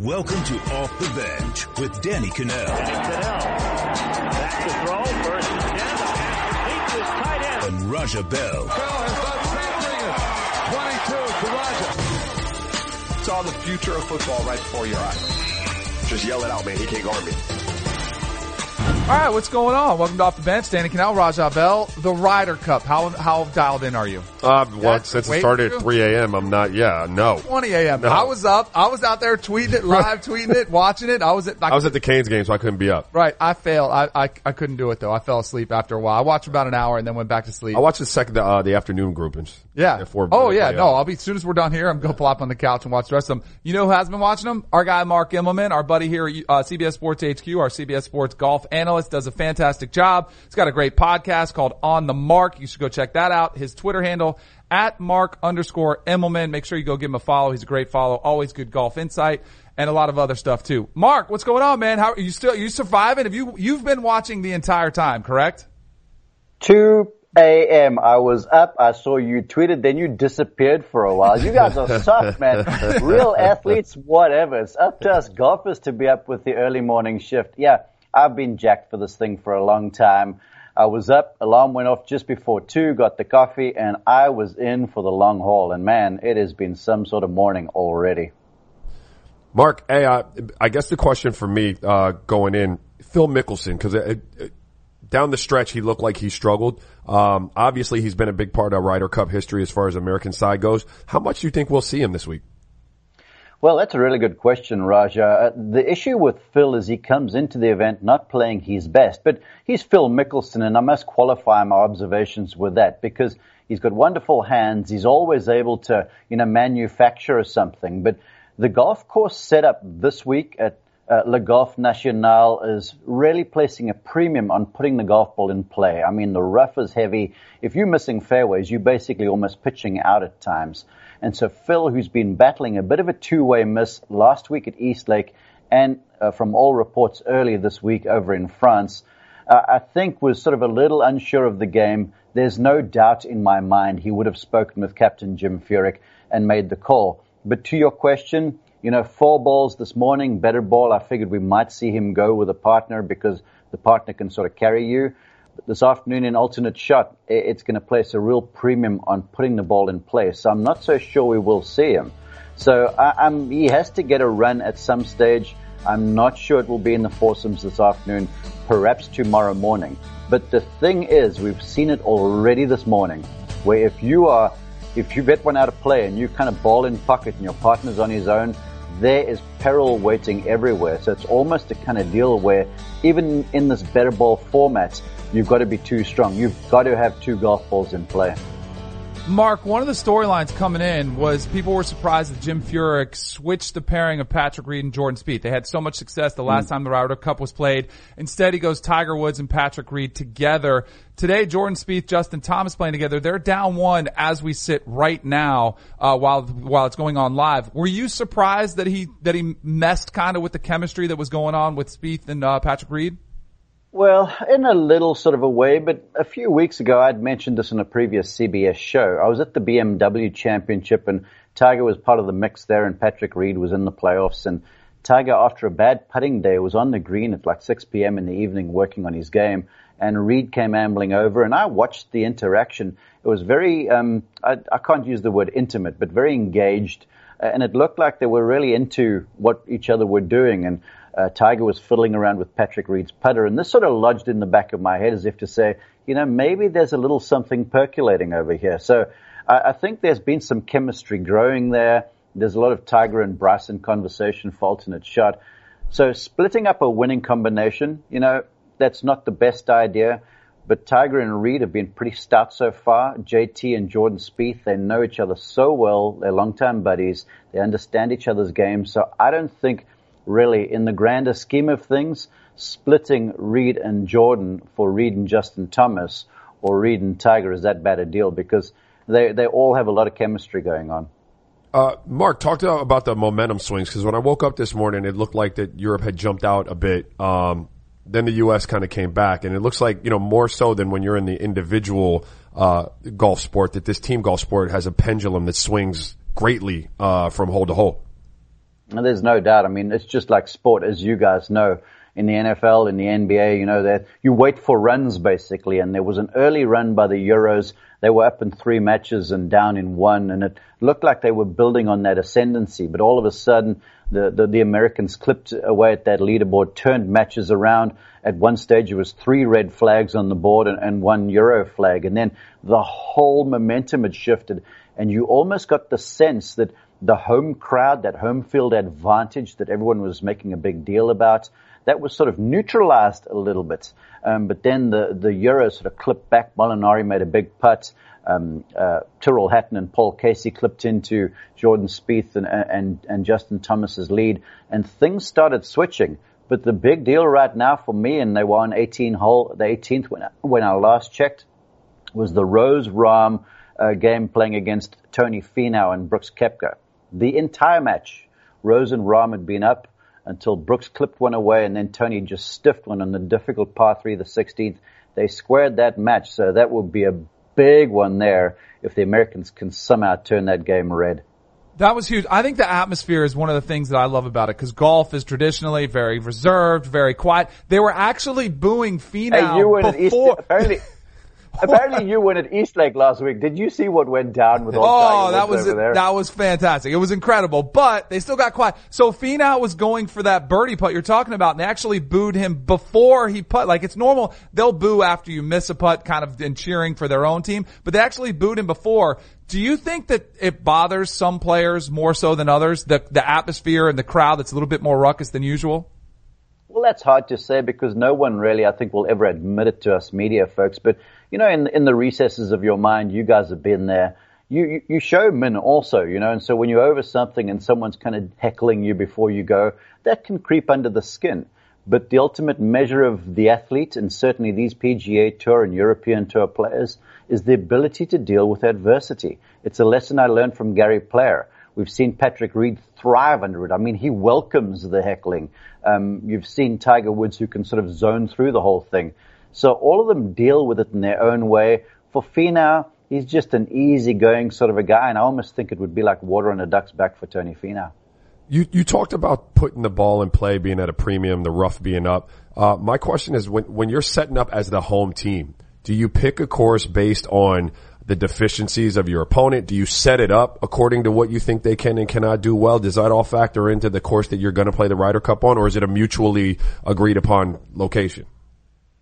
Welcome to Off the Bench with Danny Kanell. Cannell. Back to throw. First and ten. The pass complete to his tight end. And Raja Bell. Bell has done 22 to Raja. Saw the future of football right before your eyes. Just yell it out, man. He can't guard me. All right, what's going on? Welcome to Off the Bench. Danny Kanell, Raja Bell, the Ryder Cup. How how dialed in are you? Uh, well, since it started at 3 a.m., I'm not, yeah, no. 20 a.m. No. I was up. I was out there tweeting it live, tweeting it, watching it. I was at. I was at the Canes game, so I couldn't be up. right. I failed. I, I I couldn't do it though. I fell asleep after a while. I watched about an hour and then went back to sleep. I watched the second, uh, the afternoon groupings. Yeah. Before, oh yeah. yeah. No, I'll be as soon as we're done here. I'm going to plop on the couch and watch the rest of them. You know who has been watching them? Our guy Mark Immelman, our buddy here at uh, CBS Sports HQ, our CBS Sports golf analyst, does a fantastic job. He's got a great podcast called On the Mark. You should go check that out. His Twitter handle at Mark underscore Immelman. Make sure you go give him a follow. He's a great follow. Always good golf insight and a lot of other stuff too. Mark, what's going on, man? How are you still? You surviving? Have you you've been watching the entire time? Correct. 2 a.m. I was up. I saw you tweeted, then you disappeared for a while. You guys are soft, man. Real athletes, whatever. It's up to us golfers to be up with the early morning shift. Yeah, I've been jacked for this thing for a long time. I was up, alarm went off just before two, got the coffee, and I was in for the long haul. And man, it has been some sort of morning already. Mark, hey, uh, I guess the question for me, uh, going in, Phil Mickelson, cause it, it, down the stretch, he looked like he struggled. Um, obviously he's been a big part of Ryder Cup history as far as American side goes. How much do you think we'll see him this week? Well, that's a really good question, Raja. Uh, the issue with Phil is he comes into the event not playing his best, but he's Phil Mickelson, and I must qualify my observations with that because he's got wonderful hands. He's always able to, you know, manufacture something. But the golf course setup this week at uh, Le Golf National is really placing a premium on putting the golf ball in play. I mean, the rough is heavy. If you're missing fairways, you're basically almost pitching out at times. And so Phil, who's been battling a bit of a two-way miss last week at Eastlake and uh, from all reports earlier this week over in France, uh, I think was sort of a little unsure of the game. There's no doubt in my mind he would have spoken with Captain Jim Furyk and made the call. But to your question, you know, four balls this morning, better ball. I figured we might see him go with a partner because the partner can sort of carry you. This afternoon in alternate shot, it's going to place a real premium on putting the ball in place. So I'm not so sure we will see him. So I, I'm, he has to get a run at some stage. I'm not sure it will be in the foursomes this afternoon, perhaps tomorrow morning. But the thing is, we've seen it already this morning, where if you are, if you bet one out of play and you kind of ball in pocket and your partner's on his own, there is peril waiting everywhere. So it's almost a kind of deal where even in this better ball format, you've got to be too strong. You've got to have two golf balls in play. Mark, one of the storylines coming in was people were surprised that Jim Furyk switched the pairing of Patrick Reed and Jordan Spieth. They had so much success the last time the Ryder Cup was played. Instead, he goes Tiger Woods and Patrick Reed together. Today, Jordan Spieth, Justin Thomas playing together. They're down one as we sit right now, uh, while while it's going on live. Were you surprised that he that he messed kind of with the chemistry that was going on with Spieth and uh, Patrick Reed? Well, in a little sort of a way, but a few weeks ago I'd mentioned this in a previous CBS show. I was at the BMW Championship and Tiger was part of the mix there and Patrick Reed was in the playoffs and Tiger, after a bad putting day, was on the green at like 6 p.m. in the evening working on his game and Reed came ambling over and I watched the interaction. It was very, um, I, I can't use the word intimate, but very engaged. Uh, and it looked like they were really into what each other were doing. And uh, Tiger was fiddling around with Patrick Reed's putter, and this sort of lodged in the back of my head as if to say, you know, maybe there's a little something percolating over here. So I, I think there's been some chemistry growing there. There's a lot of Tiger and Bryson conversation for alternate shot. So splitting up a winning combination, you know, that's not the best idea. But Tiger and Reed have been pretty stout so far. JT and Jordan Spieth, they know each other so well. They're long-time buddies. They understand each other's game. So I don't think really in the grander scheme of things, splitting Reed and Jordan for Reed and Justin Thomas or Reed and Tiger is that bad a deal because they, they all have a lot of chemistry going on. Uh, Mark, talk to about the momentum swings because when I woke up this morning, it looked like that Europe had jumped out a bit. Um, then the U.S. kind of came back, and it looks like you know more so than when you're in the individual uh, golf sport that this team golf sport has a pendulum that swings greatly uh, from hole to hole. There's no doubt. I mean, it's just like sport, as you guys know. In the NFL, in the NBA, you know that you wait for runs basically, and there was an early run by the Euros. They were up in three matches and down in one, and it looked like they were building on that ascendancy. But all of a sudden, the, the, the Americans clipped away at that leaderboard, turned matches around. At one stage, it was three red flags on the board and, and one Euro flag, and then the whole momentum had shifted, and you almost got the sense that the home crowd, that home field advantage that everyone was making a big deal about, that was sort of neutralized a little bit. Um, but then the, the Euro sort of clipped back. Molinari made a big putt. Um, uh, Tyrrell Hatton and Paul Casey clipped into Jordan Spieth and, and, and Justin Thomas's lead, and things started switching. But the big deal right now for me, and they were on 18 hole, the 18th when, when I last checked, was the Rose Rahm uh, game playing against Tony Finau and Brooks Koepka. The entire match, Rose and Rahm had been up until Brooks clipped one away and then Tony just stiffed one on the difficult par three, the 16th. They squared that match, so that would be a big one there if the Americans can somehow turn that game red. That was huge. I think the atmosphere is one of the things that I love about it because golf is traditionally very reserved, very quiet. They were actually booing Finau hey, you were before. apparently, Apparently, you went at Eastlake last week. Did you see what went down with all Oh, that was that was fantastic. It was incredible, but they still got quiet. So Finau was going for that birdie putt you're talking about, and they actually booed him before he put. Like it's normal, they'll boo after you miss a putt, kind of in cheering for their own team, but they actually booed him before. Do you think that it bothers some players more so than others, the the atmosphere and the crowd that's a little bit more ruckus than usual? Well, that's hard to say because no one really, I think, will ever admit it to us media folks. But you know, in in the recesses of your mind, you guys have been there. You, you, you show men also, you know, and so when you're over something and someone's kind of heckling you before you go, that can creep under the skin. But the ultimate measure of the athlete, and certainly these PGA Tour and European Tour players, is the ability to deal with adversity. It's a lesson I learned from Gary Player. We've seen Patrick Reed thrive under it. I mean, he welcomes the heckling. Um, you've seen Tiger Woods who can sort of zone through the whole thing. So all of them deal with it in their own way. For Finau, he's just an easygoing sort of a guy, and I almost think it would be like water on a duck's back for Tony Finau. You you talked about putting the ball in play, being at a premium, the rough being up. Uh, my question is, when when you're setting up as the home team, do you pick a course based on the deficiencies of your opponent? Do you set it up according to what you think they can and cannot do well? Does that all factor into the course that you're going to play the Ryder Cup on, or is it a mutually agreed upon location?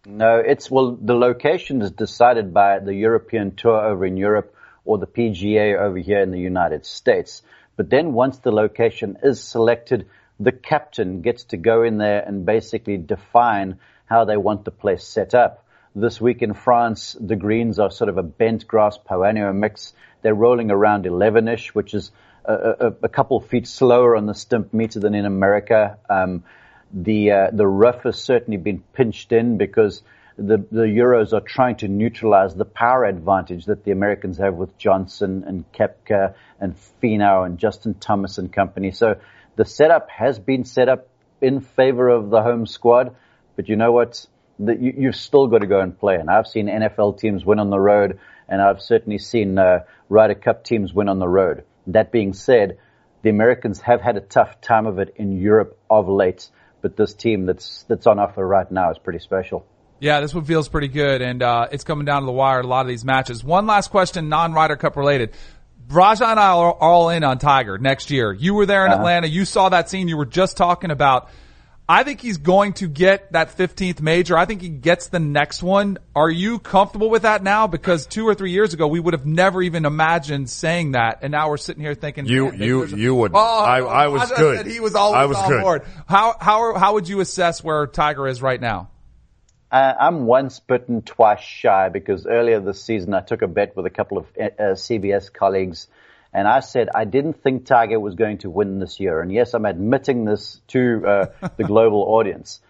No, it's, well, the location is decided by the European Tour over in Europe or the PGA over here in the United States. But then once the location is selected, the captain gets to go in there and basically define how they want the place set up. This week in France, the greens are sort of a bent grass Poa annua mix. They're rolling around 11ish, which is a, a, a couple feet slower on the stimp meter than in America. Um, the uh, the rough has certainly been pinched in because the the Euros are trying to neutralize the power advantage that the Americans have with Johnson and Koepka and Finau and Justin Thomas and company. So the setup has been set up in favor of the home squad, but you know what? The, you, you've still got to go and play. And I've seen NFL teams win on the road, and I've certainly seen uh, Ryder Cup teams win on the road. That being said, the Americans have had a tough time of it in Europe of late but this team that's that's on offer right now is pretty special. Yeah, this one feels pretty good, and uh, it's coming down to the wire. A lot of these matches. One last question, non-Ryder Cup related. Raja and I are all in on Tiger next year. You were there in uh-huh. Atlanta. You saw that scene. You were just talking about I think he's going to get that 15th major. I think he gets the next one. Are you comfortable with that now? Because two or three years ago, we would have never even imagined saying that. And now we're sitting here thinking, you, you, you would. Oh, I, I was I good. he was always I was on good. board. How, how, how would you assess where Tiger is right now? Uh, I'm once bitten, twice shy because earlier this season I took a bet with a couple of uh, CBS colleagues and I said I didn't think Tiger was going to win this year. And yes, I'm admitting this to uh, the global audience,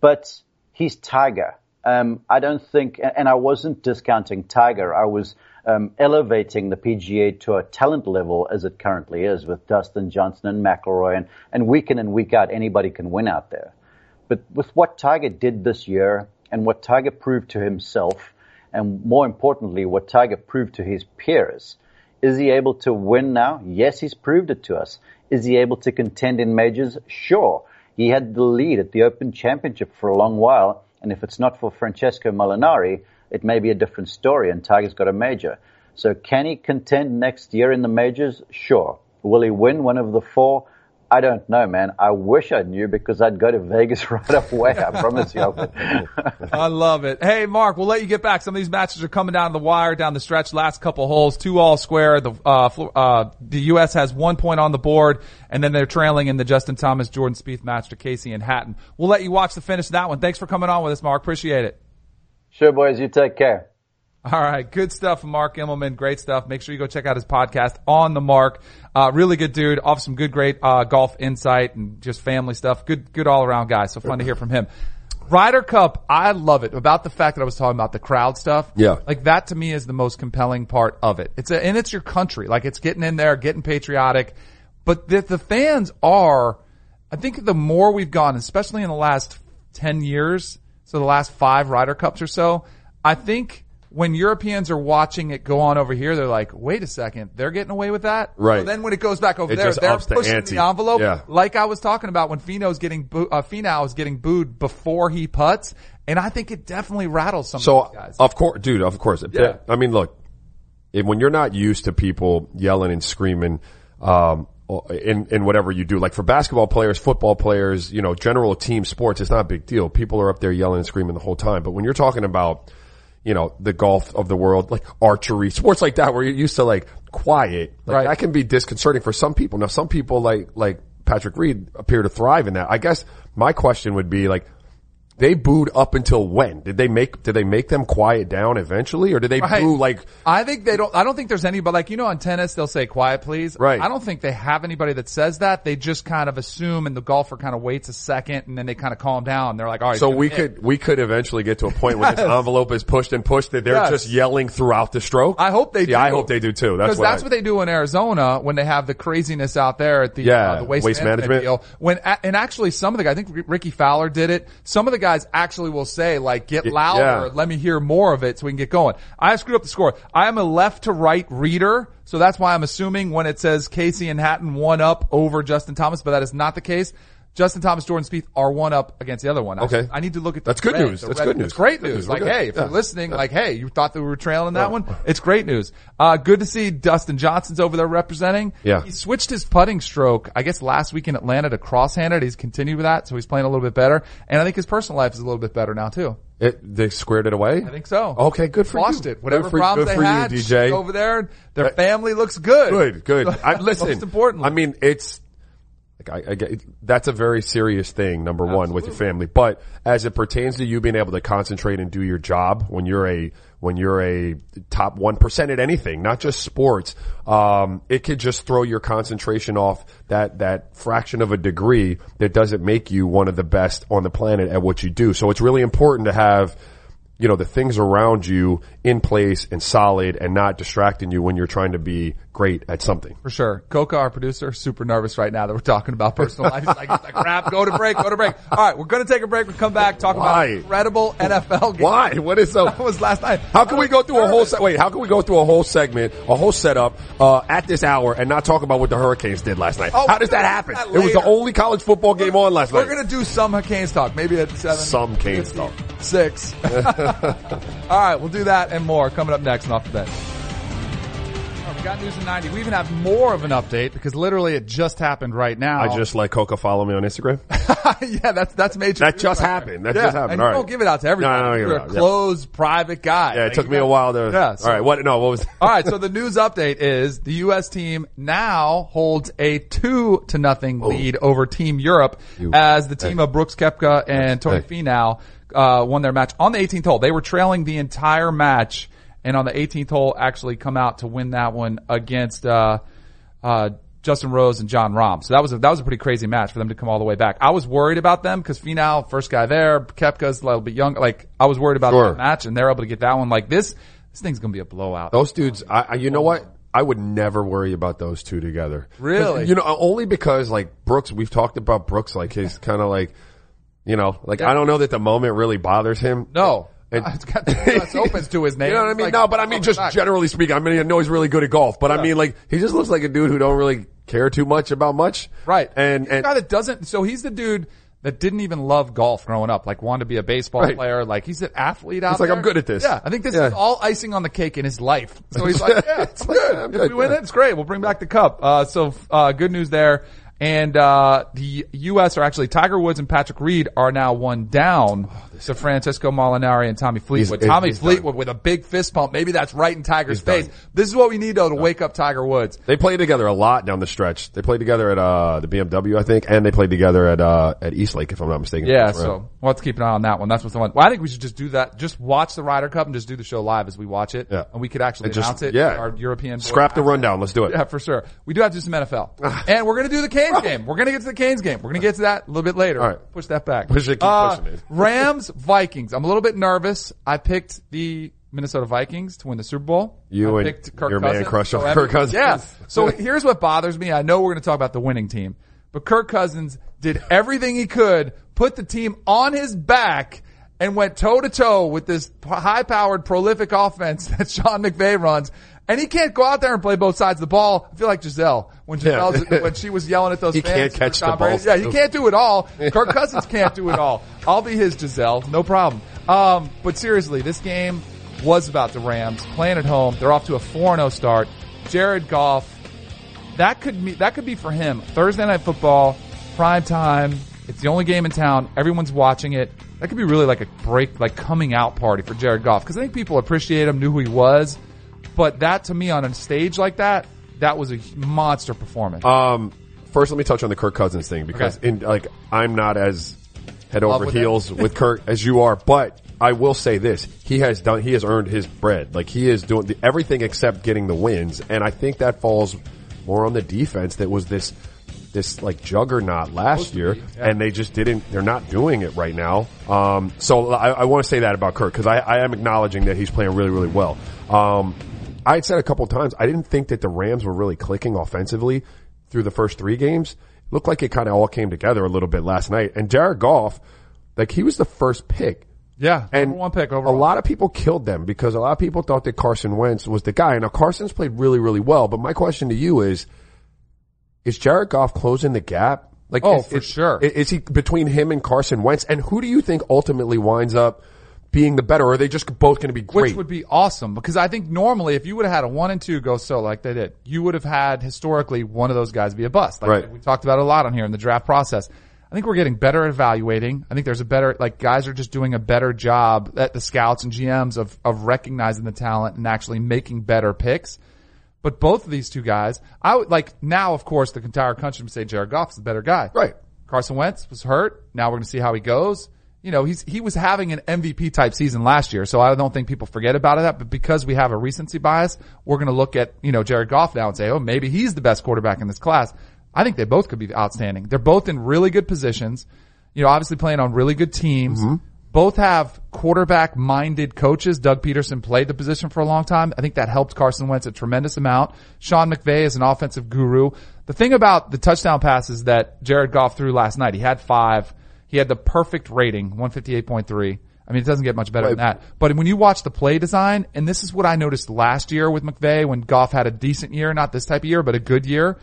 but he's Tiger. Um, I don't think, and I wasn't discounting Tiger. I was um, elevating the PGA to a talent level as it currently is with Dustin Johnson and McIlroy, and, and week in and week out, anybody can win out there. But with what Tiger did this year and what Tiger proved to himself, and more importantly, what Tiger proved to his peers, Is he able to win now? Yes, he's proved it to us. Is he able to contend in majors? Sure. He had the lead at the Open Championship for a long while, and if it's not for Francesco Molinari, it may be a different story, and Tiger's got a major. So can he contend next year in the majors? Sure. Will he win one of the four? I don't know, man. I wish I knew because I'd go to Vegas right away. I promise you. I love it. Hey, Mark, we'll let you get back. Some of these matches are coming down the wire, down the stretch. Last couple holes, two all square. The uh, uh, the U.S. has one point on the board, and then they're trailing in the Justin Thomas Jordan Spieth match to Casey and Hatton. We'll let you watch the finish of that one. Thanks for coming on with us, Mark. Appreciate it. Sure, boys. You take care. All right. Good stuff from Mark Immelman. Great stuff. Make sure you go check out his podcast on the mark. Uh, really good dude. Off some good, great, uh, golf insight and just family stuff. Good, good all around guy. So fun to hear from him. Ryder Cup, I love it about the fact that I was talking about the crowd stuff. Yeah. Like that to me is the most compelling part of it. It's a, and it's your country. Like it's getting in there, getting patriotic, but the, the fans are, I think the more we've gone, especially in the last 10 years, so the last five Ryder Cups or so, I think when Europeans are watching it go on over here, they're like, wait a second, they're getting away with that? Right. So then when it goes back over It there, they're the pushing ante. the envelope. Yeah. Like I was talking about when Finau's getting boo- uh, Finau is getting booed before he puts. And I think it definitely rattles some So, of these guys. So of course, dude, of course. Yeah. I mean, look, if, when you're not used to people yelling and screaming, um, in, in whatever you do, like for basketball players, football players, you know, general team sports, it's not a big deal. People are up there yelling and screaming the whole time. But when you're talking about, you know, the golf of the world, like archery, sports like that, where you're used to like quiet, like Right. that can be disconcerting for some people. Now, some people like, like Patrick Reed appear to thrive in that. I guess my question would be like, they booed up until when? Did they make, did they make them quiet down eventually or did they Right. boo like, I think they don't, I don't think there's anybody, like, you know, on tennis, they'll say quiet please. Right. I don't think they have anybody that says that. They just kind of assume and the golfer kind of waits a second and then they kind of calm down. They're like, all right. so we hit. could, we could eventually get to a point where this envelope is pushed and pushed that they're Yes. just yelling throughout the stroke? I hope they do. I hope they do too. That's Because what that's I- what they do in Arizona when they have the craziness out there at the, Yeah, uh, the waste, waste management, management. deal. When and actually some of the guys, I think Rickie Fowler did it. Some of the guys actually will say like, "Get louder, yeah. let me hear more of it, so we can get going." I screwed up the score. I am a left to right reader, so that's why I'm assuming when it says Casey and Hatton one up over Justin Thomas, but that is not the case. Justin Thomas, Jordan Spieth are one up against the other one. I- Okay. I, need to look at the That's good red, news. That's red- good news. It's great news. Like, good. hey, if Yeah. you're listening, like, hey, you thought that we were trailing that one? It's great news. Uh, good to see Dustin Johnson's over there representing. Yeah. He switched his putting stroke, I guess last week in Atlanta to cross-handed. He's continued with that, so he's playing a little bit better. And I think his personal life is a little bit better now too. It, they squared it away? I think so. Okay, good for Lost you. it. Whatever for- problems good they for you, DJ. over there, their That- family looks good. Good, good. I, listen, Most importantly. I mean, it's, I, I get, that's a very serious thing, number one, with your family. But as it pertains to you being able to concentrate and do your job when you're a, when you're a top 1% at anything, not just sports, um, it could just throw your concentration off that, that fraction of a degree that doesn't make you one of the best on the planet at what you do. So it's really important to have, you know, the things around you in place and solid and not distracting you when you're trying to be great at something. For sure. Coca, our producer, super nervous right now that we're talking about personal life. He's like, he's like, crap, go to break, go to break. All right, we're going to take a break. We'll come back, talk Why? about incredible NFL games. Why? What is so? That was last night. How can we go through a whole se- wait? How can we go through a whole segment, a whole setup uh, at this hour, and not talk about what the Hurricanes did last night? Oh, how does that happen? gonna It was the only college football game on last night. We're going to do some Canes talk, maybe at seven. Some Canes talk. Six. All right, we'll do that and more coming up next and off the bench. Oh, right, we got news in 90. We even have more of an update because literally it just happened right now. I just let Coca follow me on Instagram. yeah, that's that's major. That just right there. happened. That yeah, just happened. And All right. don't give it out to everybody. No, give You're a out, yeah. private guy. Yeah, it Like, took me a while to. Yeah. so- all right. What? No. What was? All right, so the news update is the U.S. team now holds a two to nothing oh. lead over Team Europe as the team of Brooks Koepka and Tony Hey. Finau uh, won their match on the 18th hole. They were trailing the entire match, and on the 18th hole, actually come out to win that one against uh, uh, Justin Rose and Jon Rahm. So that was a, that was a pretty crazy match for them to come all the way back. I was worried about them because Finau, first guy there, Koepka's a little bit young. Like I was worried about Sure. that match, and they're able to get that one. Like this, this thing's gonna be a blowout. Those dudes, I, I, you know what? I would never worry about those two together. Really? You know, only because like Brooks, we've talked about Brooks, like he's kind of like, you know, like I don't know that the moment really bothers him. No. And, It's got US Opens to his name. You know what I mean? like- no, but I mean, just Back. generally speaking, I mean, I know he's really good at golf, but I mean, like, he just looks like a dude who don't really care too much about much. Right. And, He's and, guy that doesn't, so he's the dude that didn't even love golf growing up, like wanted to be a baseball Right. player, like he's an athlete out He's like, there. "I'm good at this." Yeah, I think this Yeah. is all icing on the cake in his life. So he's like, yeah, it's good. I'm if good, we win yeah. it, it's great. We'll bring back the cup. Uh, so, uh, good news there. And, uh, the U.S. are actually Tiger Woods and Patrick Reed are now one down to Francesco Molinari and Tommy Fleetwood. He's- Tommy he's Fleetwood with a big fist pump. Maybe that's right in Tiger's He's face. done. This is what we need though to wake up Tiger Woods. they played together a lot down the stretch. They played together at, uh, the BMW, I think, and they played together at, uh, at Eastlake, if I'm not mistaken. Yeah, First round. so we'll have to keep an eye on that one. That's what's the one. Well, I think we should just do that. Just watch the Ryder Cup and just do the show live as we watch it. Yeah. And we could actually And just- announce it. yeah. Our European. Scrap the announce it. rundown. Let's do it. Yeah, for sure. We do have to do some NFL. and we're going to do the Canes game. We're going to get to the Canes game. We're going to get to that a little bit later. All right. Push that back. Push it, keep Uh, pushing it. Rams, Vikings. I'm a little bit nervous. I picked the Minnesota Vikings to win the Super Bowl. You I and picked Kirk your man crush on So Kirk Cousins. Yeah. So here's what bothers me. I know we're going to talk about the winning team, but Kirk Cousins did everything he could, put the team on his back, and went toe to toe with this high powered, prolific offense that Sean McVay runs. And he can't go out there and play both sides of the ball. I feel like Gisele when Gisele Yeah. when she was yelling at those He fans. can't catch the balls. Yeah, he can't do it all. Kirk Cousins can't do it all. I'll be his Gisele, no problem. Um, but seriously, this game was about the Rams playing at home. They're off to a 4-0 start. Jared Goff, that could be, that could be for him. Thursday night football, prime time. It's the only game in town. Everyone's watching it. That could be really like a break, like coming out party for Jared Goff. Cause I think people appreciate him, knew who he was. But that to me on a stage like that, that was a monster performance. Um, first, let me touch on the Kirk Cousins thing because Okay. in like I'm not as head Love over with heels with Kirk as you are, but I will say this: he has done, he has earned his bread. Like he is doing the, everything except getting the wins, and I think that falls more on the defense. That was this this like juggernaut last year, and they just didn't. They're not doing it right now. Um, so I, I want to say that about Kirk because I, I am acknowledging that he's playing really really well. Um, I had said a couple times I didn't think that the Rams were really clicking offensively through the first three games. Looked like it kind of all came together a little bit last night. And Jared Goff, like he was the first pick. yeah, And one pick a lot of people killed them because a lot of people thought that Carson Wentz was the guy. Now Carson's played really, really well. But my question to you is, is Jared Goff closing the gap? Like, Oh, is, for is- sure. Is he between him and Carson Wentz? And who do you think ultimately winds up being the better? Or are they just both going to be great? Which would be awesome because I think normally if you would have had a one and two go so like they did, you would have had historically one of those guys be a bust. Like Right. we talked about it a lot on here in the draft process. I think we're getting better at evaluating. I think there's a better, like guys are just doing a better job at the scouts and GMs of, of recognizing the talent and actually making better picks. But both of these two guys, I would like now, of course, the entire country would say Jared Goff is the better guy. Right. Carson Wentz was hurt. Now we're going to see how he goes. You know, he's, he was having an MVP type season last year, so I don't think people forget about that. But because we have a recency bias, we're going to look at, you know, Jared Goff now and say, oh, maybe he's the best quarterback in this class. I think they both could be outstanding. They're both in really good positions. You know, obviously playing on really good teams. Mm-hmm. Both have quarterback minded coaches. Doug Pederson played the position for a long time. I think that helped Carson Wentz a tremendous amount. Sean McVay is an offensive guru. The thing about the touchdown passes that Jared Goff threw last night, he had five. He had the perfect rating, 158.3. I mean, it doesn't get much better than that. But when you watch the play design, and this is what I noticed last year with McVay when Goff had a decent year, not this type of year, but a good year,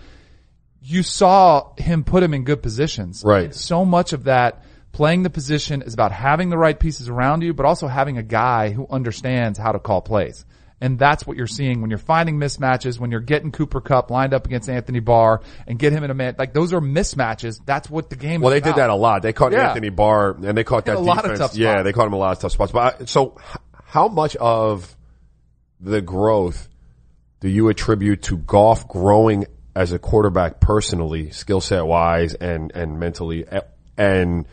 you saw him put him in good positions. Right. And so much of that playing the position is about having the right pieces around you, but also having a guy who understands how to call plays. And that's what you're seeing when you're finding mismatches, when you're getting Cooper Kupp lined up against Anthony Barr and get him in a man. Like those are mismatches. That's what the game Well, they did that a lot. They caught Yeah. Anthony Barr and they caught that a lot of defense. Yeah, they caught him a lot of tough spots. But I, so, how much of the growth do you attribute to Goff growing as a quarterback personally, skill set wise, and and mentally, and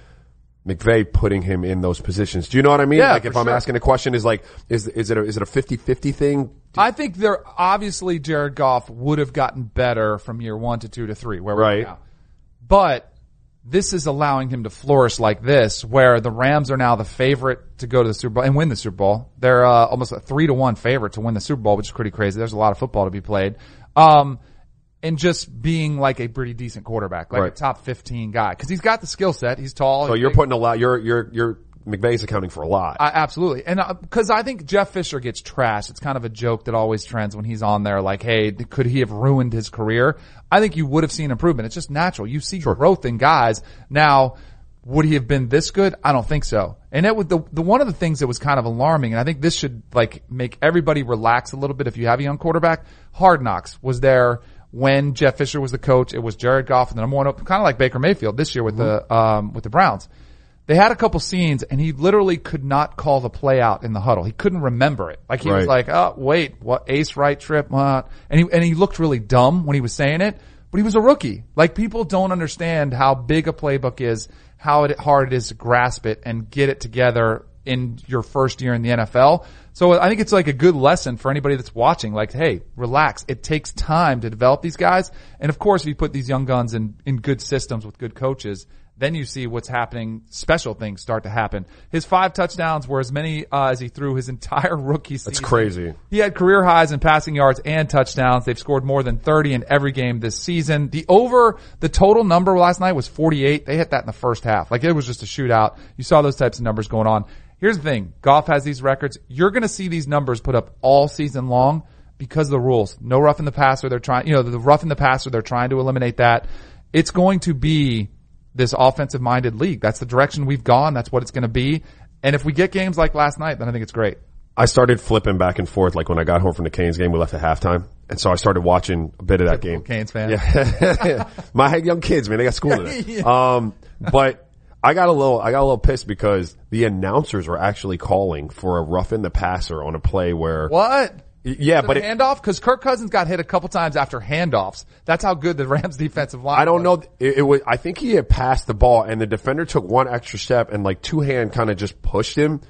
McVay putting him in those positions? Do you know what I mean? Yeah, like if I'm sure. asking a question, is like is is it a, is it a 50-50 thing? I think there obviously Jared Goff would have gotten better from year one to two to three, where we're Right. now. But this is allowing him to flourish like this, where the Rams are now the favorite to go to the Super Bowl and win the Super Bowl. They're uh, almost a three to one favorite to win the Super Bowl, which is pretty crazy. There's a lot of football to be played. Um, and just being like a pretty decent quarterback, like Right. a top 15 guy. Cause he's got the skill set. He's tall. So he's you're big. putting a lot. You're you're you're McVay's accounting for a lot. I, absolutely. And uh, because I think Jeff Fisher gets trashed. It's kind of a joke that always trends when he's on there like, hey, could he have ruined his career? I think you would have seen improvement. It's just natural. You see growth in guys. Now, would he have been this good? I don't think so. And it was the, the one of the things that was kind of alarming, and I think this should like make everybody relax a little bit if you have a young quarterback. Hard Knocks was there when Jeff Fisher was the coach. It was Jared Goff and the number one, kind of like Baker Mayfield this year with the um, with the Browns. They had a couple scenes, and he literally could not call the play out in the huddle. He couldn't remember it. Like he was like, "Oh, wait, what ace right trip?" What? And he and he looked really dumb when he was saying it. But he was a rookie. Like people don't understand how big a playbook is, how it, hard it is to grasp it and get it together in your first year in the NFL. So I think it's like a good lesson for anybody that's watching. Like, hey, relax. It takes time to develop these guys. And of course, if you put these young guns in, in good systems with good coaches, then you see what's happening. Special things start to happen. His five touchdowns were as many uh, as he threw his entire rookie season. That's crazy. He had career highs in passing yards and touchdowns. They've scored more than 30 in every game this season. The over, the total number last night was 48. They hit that in the first half. Like it was just a shootout. You saw those types of numbers going on. Here's the thing. Goff has these records. You're going to see these numbers put up all season long because of the rules. No roughing the passer. They're trying, you know, the roughing the passer. They're trying to eliminate that. It's going to be this offensive minded league. That's the direction we've gone. That's what it's going to be. And if we get games like last night, then I think it's great. I started flipping back and forth. Like when I got home from the Canes game, we left at halftime. And so I started watching a bit of that game. Canes fan. Yeah. My young kids, man, they got school today. Um, but I got a little, I got a little pissed because the announcers were actually calling for a roughing the passer on a play where, What? yeah, but it, handoff because Kirk Cousins got hit a couple times after handoffs. That's how good the Rams defensive line. I don't was. know. It, it was. I think he had passed the ball, and the defender took one extra step, and like two hand kind of just pushed him.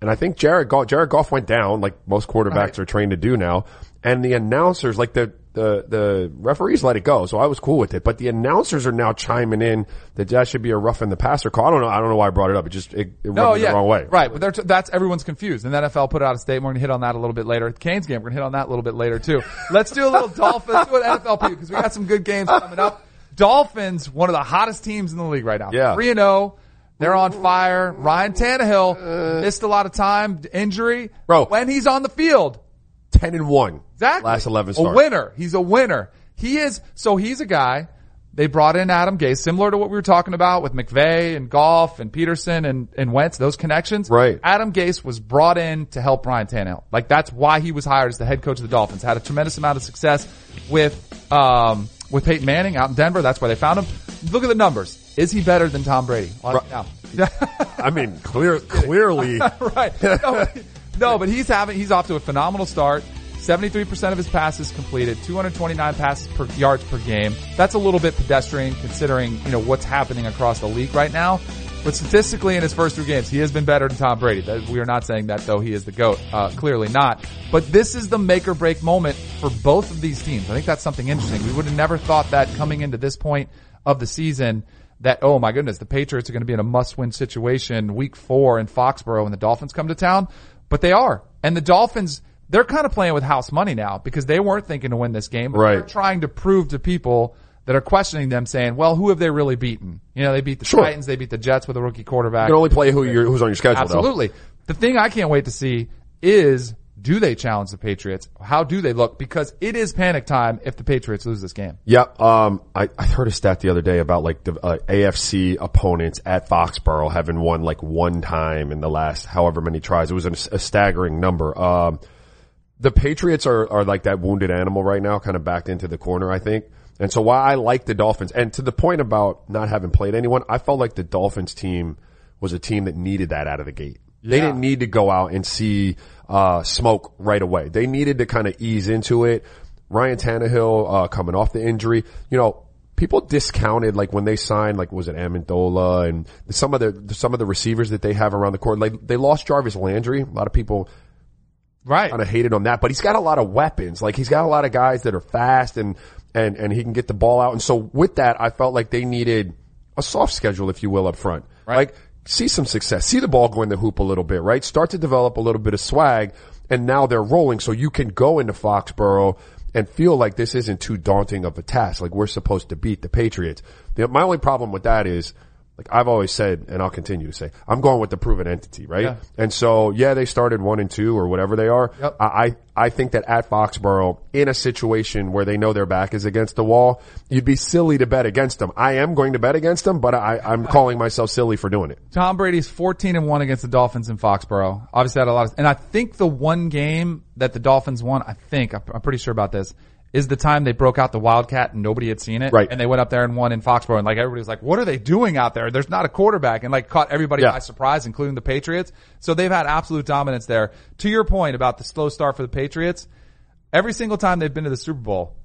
And I think Jared Goff, Jared Goff went down, like most quarterbacks Right. are trained to do now. And the announcers, like the the the referees, let it go, so I was cool with it. But the announcers are now chiming in that that should be a roughing the passer call. I don't know. I don't know why I brought it up. It just it, it No, yeah, the wrong way. right. But t- that's everyone's confused. And the NFL put out a statement. We're to hit on that a little bit later. The Canes game, we're going to hit on that a little bit later too. Let's do a little Dolphins. Let's do an NFL preview because we got some good games coming up. Dolphins, one of the hottest teams in the league right now. Yeah. three and zero. They're on fire. Ryan Tannehill uh. missed a lot of time, injury. Bro. when he's on the field, Ten and one. Exactly. Last eleven A winner. He's a winner. He is, so he's a guy, they brought in Adam Gase, similar to what we were talking about with McVay and Goff and Pederson and, and Wentz, those connections. Right. Adam Gase was brought in to help Brian Tannehill. Like that's why he was hired as the head coach of the Dolphins. Had a tremendous amount of success with, um, with Peyton Manning out in Denver. That's why they found him. Look at the numbers. Is he better than Tom Brady? Right. no. I mean, clear, clearly. right. No, no, but he's having he's off to a phenomenal start. 73% of his passes completed, 229 passes per yards per game. That's a little bit pedestrian considering, you know, what's happening across the league right now. But statistically in his first three games, he has been better than Tom Brady. We are not saying that though he is the GOAT. Uh, clearly not. But this is the make or break moment for both of these teams. I think that's something interesting. We would have never thought that coming into this point of the season that, oh my goodness, the Patriots are going to be in a must win situation week four in Foxborough when the Dolphins come to town. But they are. And the Dolphins, they're kind of playing with house money now because they weren't thinking to win this game. But Right. They're trying to prove to people that are questioning them saying, well, who have they really beaten? You know, they beat the Sure. Titans, they beat the Jets with a rookie quarterback. You can only play who you're, who's on your schedule. though. Absolutely. The thing I can't wait to see is do they challenge the Patriots? How do they look? Because it is panic time if the Patriots lose this game. Yep. Um, I, I heard a stat the other day about like the uh, AFC opponents at Foxborough having won like one time in the last however many tries. It was a, a staggering number. Um, the Patriots are, are like that wounded animal right now, kind of backed into the corner, I think. And so why I like the Dolphins and to the point about not having played anyone, I felt like the Dolphins team was a team that needed that out of the gate. They didn't need to go out and see, uh, smoke right away. They needed to kind of ease into it. Ryan Tannehill, uh, coming off the injury, you know, people discounted like when they signed, like was it Amendola and some of the, some of the receivers that they have around the court. Like they lost Jarvis Landry. A lot of people Right. kind of hated on that, but he's got a lot of weapons. Like he's got a lot of guys that are fast and, and, and he can get the ball out. And so with that, I felt like they needed a soft schedule, if you will, up front. Right. Like see some success, see the ball go in the hoop a little bit, right? Start to develop a little bit of swag and now they're rolling so you can go into Foxborough and feel like this isn't too daunting of a task. Like we're supposed to beat the Patriots. The, my only problem with that is like I've always said, and I'll continue to say, I'm going with the proven entity, right? Yeah. And so, yeah, they started one and two or whatever they are. Yep. I, I think that at Foxborough, in a situation where they know their back is against the wall, you'd be silly to bet against them. I am going to bet against them, but I, I'm calling myself silly for doing it. Tom Brady's 14 and 1 against the Dolphins in Foxborough. Obviously had a lot of, and I think the one game that the Dolphins won, I think, I'm pretty sure about this, is the time they broke out the Wildcat and nobody had seen it. Right. And they went up there and won in Foxborough and like everybody was like, what are they doing out there? There's not a quarterback and like caught everybody Yeah. by surprise, including the Patriots. So they've had absolute dominance there. To your point about the slow start for the Patriots, every single time they've been to the Super Bowl,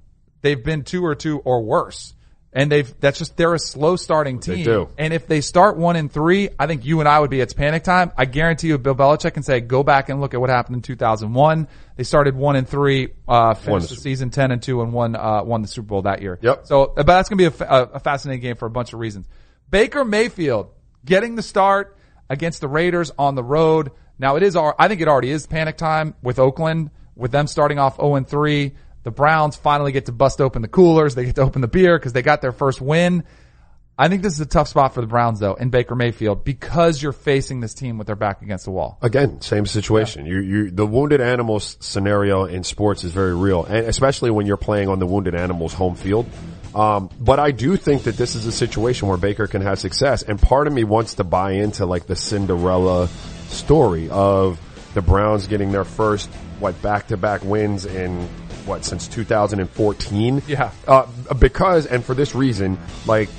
they've been two or two or worse. And they've, that's just, they're a slow starting team. They do. And if they start one and three, I think you and I would be, it's panic time. I guarantee you Bill Belichick can say, go back and look at what happened in 2001. They started one and three, uh, finished the season 10 and two and won, uh, won the Super Bowl that year. Yep. So, but that's going to be a, a, a fascinating game for a bunch of reasons. Baker Mayfield getting the start against the Raiders on the road. Now it is, I think it already is panic time with Oakland, with them starting off 0 and 3. The Browns finally get to bust open the coolers. They get to open the beer because they got their first win. I think this is a tough spot for the Browns though in Baker Mayfield because you're facing this team with their back against the wall. Again, same situation. You, you, the wounded animals scenario in sports is very real, and especially when you're playing on the wounded animals home field. Um, but I do think that this is a situation where Baker can have success, and part of me wants to buy into like the Cinderella story of the Browns getting their first what back to back wins in what since 2014. Yeah. uh, because and for this reason, like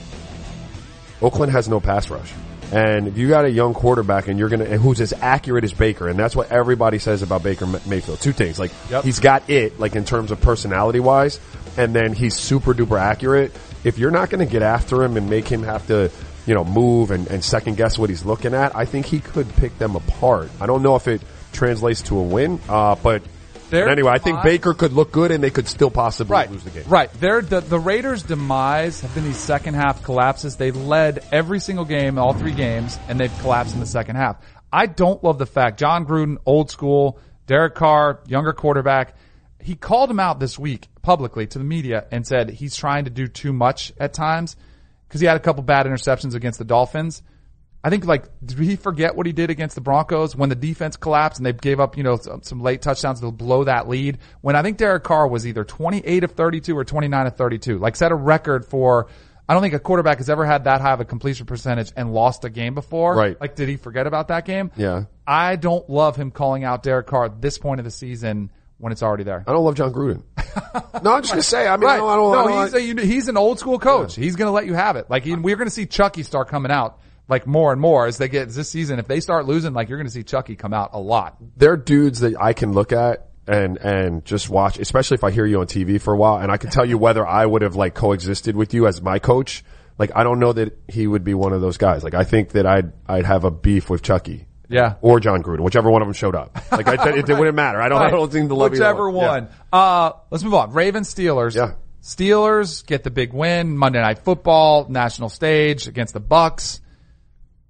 Oakland has no pass rush. And if you got a young quarterback and you're gonna, and who's as accurate as Baker, and that's what everybody says about Baker Mayfield. Two things, like, Yep. he's got it, like in terms of personality wise, and then he's super duper accurate. If you're not gonna get after him and make him have to, you know, move and, and second guess what he's looking at, I think he could pick them apart. I don't know if it translates to a win, uh, but, Their anyway, I think Baker could look good and they could still possibly Right, lose the game. right. They're, the the Raiders' demise have been these second half collapses. They led every single game, all three games, and they've collapsed in the second half. I don't love the fact Jon Gruden, old school, Derek Carr, younger quarterback. He called him out this week publicly to the media and said he's trying to do too much at times because he had a couple bad interceptions against the Dolphins. I think like, did he forget what he did against the Broncos when the defense collapsed and they gave up, you know, some, some late touchdowns to blow that lead? When I think Derek Carr was either 28 of 32 or 29 of 32, like set a record for, I don't think a quarterback has ever had that high of a completion percentage and lost a game before. Right. Like, did he forget about that game? Yeah. I don't love him calling out Derek Carr at this point of the season when it's already there. I don't love Jon Gruden. no, I'm just gonna say, I mean, I don't, I don't, I no, don't he's, a, he's an old school coach. He's going to let you have it. Like he, we're going to see Chucky start coming out like more and more as they get this season. If they start losing, like you're going to see Chucky come out a lot. they're dudes that I can look at and and just watch, especially if I hear you on TV for a while, and I can tell you whether I would have like coexisted with you as my coach. Like I don't know that he would be one of those guys. Like I think that I'd I'd have a beef with Chucky. Yeah. Or Jon Gruden, whichever one of them showed up. Like I, it, it wouldn't matter. I don't. I don't think the love Whichever one. Uh, let's move on. Ravens Steelers. Yeah. Steelers get the big win. Monday Night Football, national stage against the Bucs.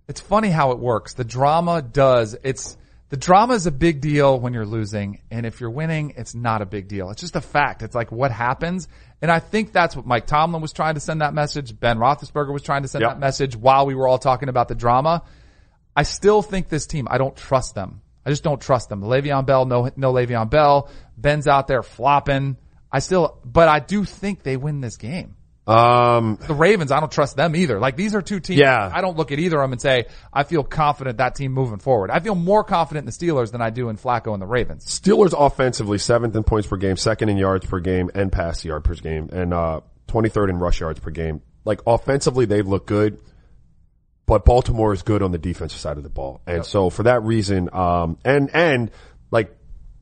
It's funny how it works. The drama does. It's the drama is a big deal when you're losing, and if you're winning, it's not a big deal. It's just a fact. It's like what happens, and I think that's what Mike Tomlin was trying to send that message. Ben Roethlisberger was trying to send Yep. that message while we were all talking about the drama. I still think this team, I don't trust them. I just don't trust them. Le'Veon Bell, no, no Le'Veon Bell. Ben's out there flopping. I still, but I do think they win this game. Um, The Ravens, I don't trust them either. Like these are two teams. Yeah. I don't look at either of them and say, I feel confident that team moving forward. I feel more confident in the Steelers than I do in Flacco and the Ravens. Steelers offensively seventh in points per game, second in yards per game, and pass yard per game, and uh, 23rd in rush yards per game. Like offensively, they look good, but Baltimore is good on the defensive side of the ball, and so for that reason, um, and and like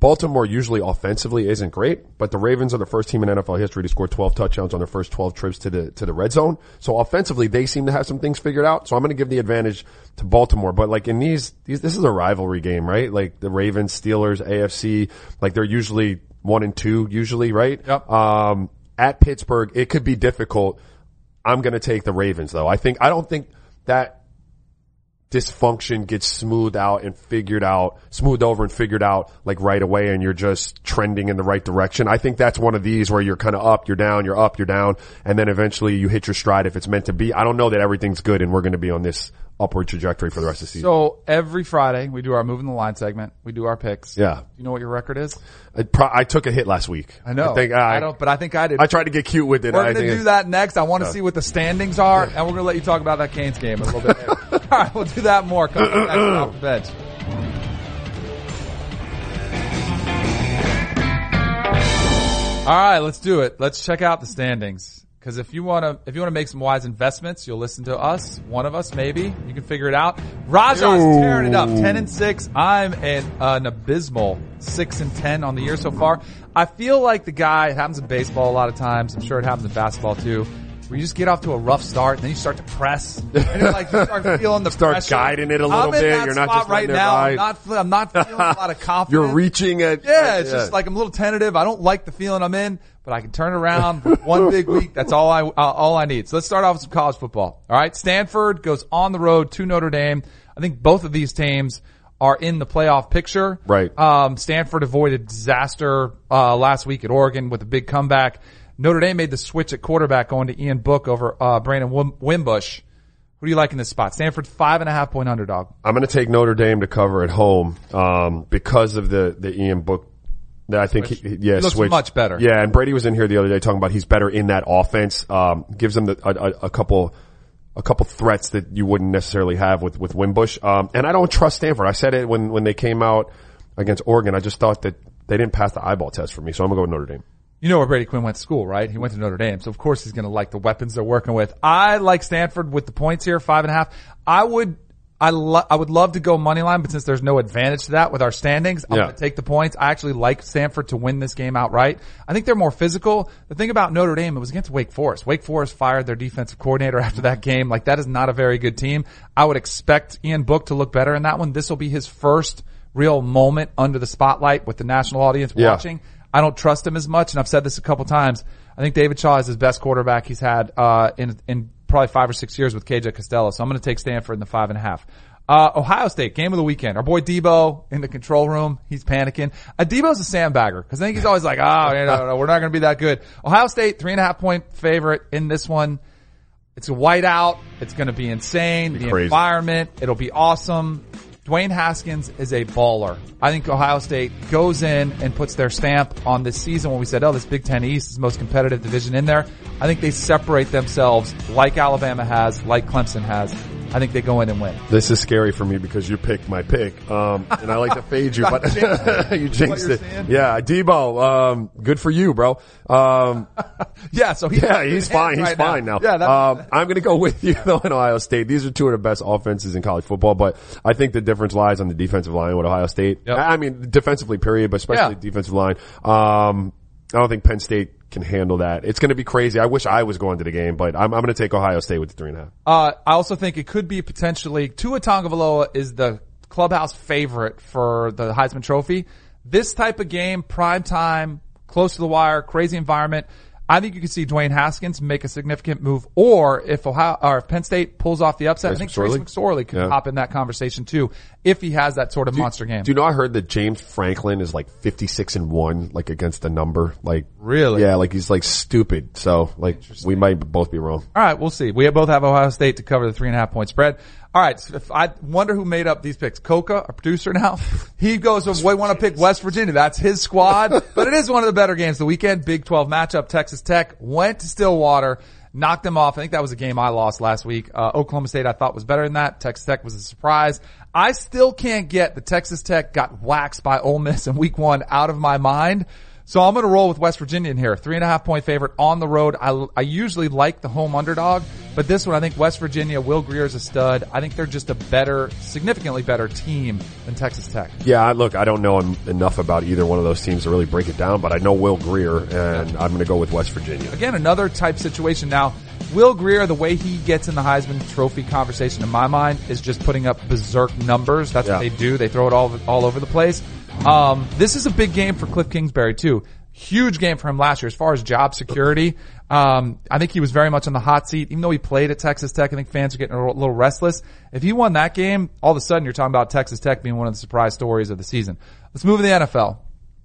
Baltimore usually offensively isn't great, but the Ravens are the first team in NFL history to score 12 touchdowns on their first 12 trips to the to the red zone. So offensively, they seem to have some things figured out. So I'm going to give the advantage to Baltimore. But like in these, these this is a rivalry game, right? Like the Ravens, Steelers, AFC, like they're usually one and two, usually, right? Yep. Um, at Pittsburgh, it could be difficult. I'm going to take the Ravens though. I think I don't think that dysfunction gets smoothed out and figured out, smoothed over and figured out like right away and you're just trending in the right direction. I think that's one of these where you're kind of up, you're down, you're up, you're down, and then eventually you hit your stride if it's meant to be. I don't know that everything's good and we're going to be on this upward trajectory for the rest of the season. So every Friday we do our moving the line segment. We do our picks. Yeah. You know what your record is? I, pro- I took a hit last week. I know. I think I I, don't, but I think I did. I tried to get cute with it. We're going to do that next. I want to see what the standings are, and we're going to let you talk about that Canes game a little bit later. All right, we'll do that more coming up next off the bench. All right, let's do it. Let's check out the standings. Because if you want to, if you want to make some wise investments, you'll listen to us. One of us, maybe you can figure it out. Raja's tearing it up, ten and six. I'm an, an abysmal six and ten on the year so far. I feel like the guy. It happens in baseball a lot of times. I'm sure it happens in basketball too. Where you just get off to a rough start, and then you start to press, and you're like you start feeling the Start pressure. guiding it a little I'm bit. You're not just right now. I'm not. I'm not feeling a lot of confidence. You're reaching it. Yeah, it's just like I'm a little tentative. I don't like the feeling I'm in, but I can turn around one big week. That's all I uh, all I need. So let's start off with some college football. All right, Stanford goes on the road to Notre Dame. I think both of these teams are in the playoff picture. Right. Um, Stanford avoided disaster uh, last week at Oregon with a big comeback. Notre Dame made the switch at quarterback going to Ian Book over uh, Brandon Wim- Wimbush. Who do you like in this spot? Stanford five and a half point underdog. I'm going to take Notre Dame to cover at home um, because of the the Ian Book. that I think, he, he- yeah, He looks switch. much better. Yeah, and Brady was in here the other day talking about he's better in that offense. Um, gives them the, a, a, a couple, a couple threats that you wouldn't necessarily have with with Wimbush. Um, and I don't trust Stanford. I said it when when they came out against Oregon. I just thought that they didn't pass the eyeball test for me, so I'm gonna go with Notre Dame. You know where Brady Quinn went to school, right? He went to Notre Dame. So of course he's going to like the weapons they're working with. I like Stanford with the points here, five and a half. I would, I lo- I would love to go money line, but since there's no advantage to that with our standings, I'm Yeah. going to take the points. I actually like Stanford to win this game outright. I think they're more physical. The thing about Notre Dame, it was against Wake Forest. Wake Forest fired their defensive coordinator after that game. Like that is not a very good team. I would expect Ian Book to look better in that one. This will be his first real moment under the spotlight with the national audience Yeah. watching. I don't trust him as much, and I've said this a couple times. I think David Shaw is his best quarterback he's had uh, in in probably five or six years with KJ Costello. So I'm going to take Stanford in the five and a half. Uh, Ohio State game of the weekend. Our boy Debo in the control room. He's panicking. Uh, Debo's a sandbagger because I think he's always like, oh, you know, no, we're not going to be that good. Ohio State three and a half point favorite in this one. It's a whiteout. It's going to be insane. The crazy. environment. It'll be awesome. Dwayne Haskins is a baller. I think Ohio State goes in and puts their stamp on this season when we said, oh, this Big Ten East is the most competitive division in there. I think they separate themselves like Alabama has, like Clemson has. I think they go in and win. This is scary for me because you picked my pick, um, and I like to fade you, but you jinxed it. saying? Yeah, Debo, um, good for you, bro. Um, Yeah, so he's, yeah, he's fine. He's right fine now. Yeah, um, I'm going to go with you though in Ohio State. These are two of the best offenses in college football, but I think the difference lies on the defensive line with Ohio State. Yep. I mean, defensively, period, but especially Yeah. defensive line. Um, I don't think Penn State can handle that. It's going to be crazy. I wish I was going to the game, but I'm, I'm going to take Ohio State with the three and a half. Uh, I also think it could be potentially Tua Tagovailoa is the clubhouse favorite for the Heisman Trophy. This type of game, prime time, close to the wire, crazy environment. I think you could see Dwayne Haskins make a significant move, or if Ohio or if Penn State pulls off the upset, I Trace think Trace McSorley? Could Yeah. hop in that conversation too, if he has that sort of monster game. Do you know I heard that James Franklin is like 56 and 1 like against the number like Really? Yeah, like he's like stupid. So like we might both be wrong. All right, we'll see. We both have Ohio State to cover the three and a half point spread. All right, so I wonder who made up these picks. Coca, our producer now, he goes, "We want to pick West Virginia. That's his squad." but it is one of the better games of the weekend. Big 12 matchup. Texas Tech went to Stillwater, knocked them off. I think that was a game I lost last week. Uh, Oklahoma State I thought was better than that. Texas Tech was a surprise. I still can't get the Texas Tech got waxed by Ole Miss in week one out of my mind. So I'm going to roll with West Virginia in here. Three and a half point favorite on the road. I, I usually like the home underdog, but this one I think West Virginia, Will Grier's a stud. I think they're just a better, significantly better team than Texas Tech. Yeah, I- look, I don't know enough about either one of those teams to really break it down, but I know Will Greer and I'm going to go with West Virginia. Again, another type situation now. Will Grier, the way he gets in the Heisman Trophy conversation in my mind is just putting up berserk numbers. That's Yeah. what they do. They throw it all all over the place. Um, this is a big game for Cliff Kingsbury too. Huge game for him last year as far as job security. Um, I think he was very much on the hot seat, even though he played at Texas Tech. I think fans are getting a little restless. If he won that game, all of a sudden you're talking about Texas Tech being one of the surprise stories of the season. Let's move to the NFL.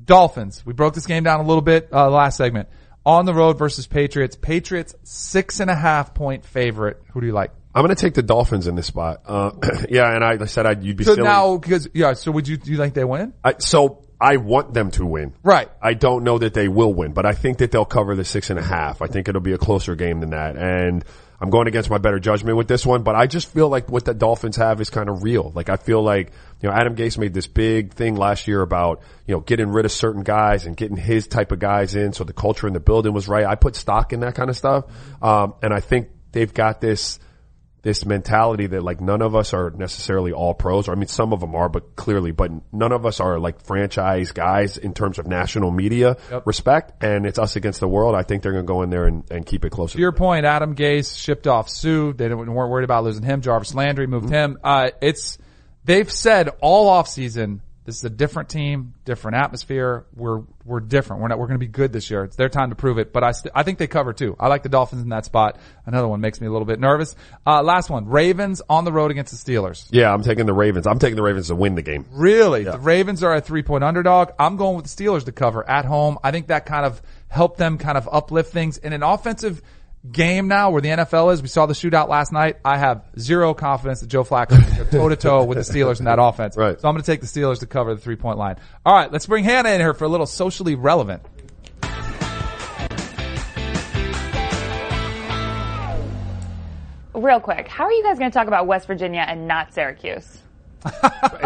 Dolphins. We broke this game down a little bit uh, last segment. On the road versus Patriots. Patriots six and a half point favorite. Who do you like? I'm going to take the Dolphins in this spot. Uh, yeah, and I said I'd, you'd be So silly. now, because yeah, so would you do you think they win? I, so I want them to win. Right. I don't know that they will win, but I think that they'll cover the six and a half. I think it'll be a closer game than that. And I'm going against my better judgment with this one, but I just feel like what the Dolphins have is kind of real. Like I feel like, you know, Adam Gase made this big thing last year about, you know, getting rid of certain guys and getting his type of guys in. So the culture in the building was right. I put stock in that kind of stuff. Um, and I think they've got this, this mentality that like none of us are necessarily all pros. Or, I mean, some of them are, but clearly, but none of us are like franchise guys in terms of national media Yep. respect. And it's us against the world. I think they're going to go in there and, and keep it closer. To your point, Adam Gase shipped off Sue. They weren't worried about losing him. Jarvis Landry moved him. Uh, it's, they've said all offseason, this is a different team, different atmosphere. We're, we're different. We're not, we're going to be good this year. It's their time to prove it, but I, st- I think they cover too. I like the Dolphins in that spot. Another one makes me a little bit nervous. Uh, last one, Ravens on the road against the Steelers. Yeah, I'm taking the Ravens. I'm taking the Ravens to win the game. Really? The Ravens are a three point underdog. I'm going with the Steelers to cover at home. I think that kind of helped them kind of uplift things in an offensive game now where the NFL is. We saw the shootout last night. I have zero confidence that Joe Flacco can go toe to toe with the Steelers in that offense. Right. So I'm going to take the Steelers to cover the three point line. All right. Let's bring Hannah in here for a little socially relevant. Real quick, how are you guys going to talk about West Virginia and not Syracuse?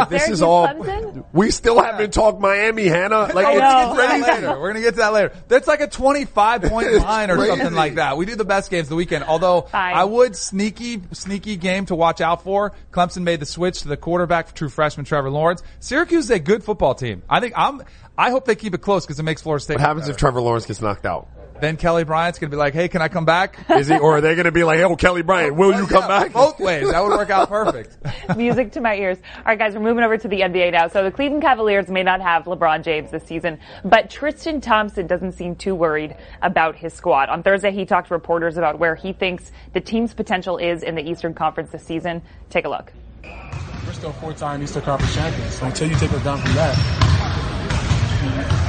This is all. Clemson? We still haven't talked Miami, Hannah. Like We're it's gonna get to that crazy. later. We're gonna get to that later. That's like a 25 point line or crazy. something like that. We do the best games the weekend. Although Fine. I would sneaky, sneaky game to watch out for. Clemson made the switch to the quarterback, true freshman Trevor Lawrence. Syracuse is a good football team. I think I'm. I hope they keep it close because it makes Florida State. What happens better. if Trevor Lawrence gets knocked out? Then Kelly Bryant's gonna be like, "Hey, can I come back?" Is he, or are they going to be like, "Oh, Kelly Bryant, will you come Yeah, back?" Both ways. That would work out perfect. Music to my ears. All right, guys, we're moving over to the NBA now. So the Cleveland Cavaliers may not have LeBron James this season, but Tristan Thompson doesn't seem too worried about his squad. On Thursday, he talked to reporters about where he thinks the team's potential is in the Eastern Conference this season. Take a look. We're still four-time Eastern Conference champions. So until you take us down from that,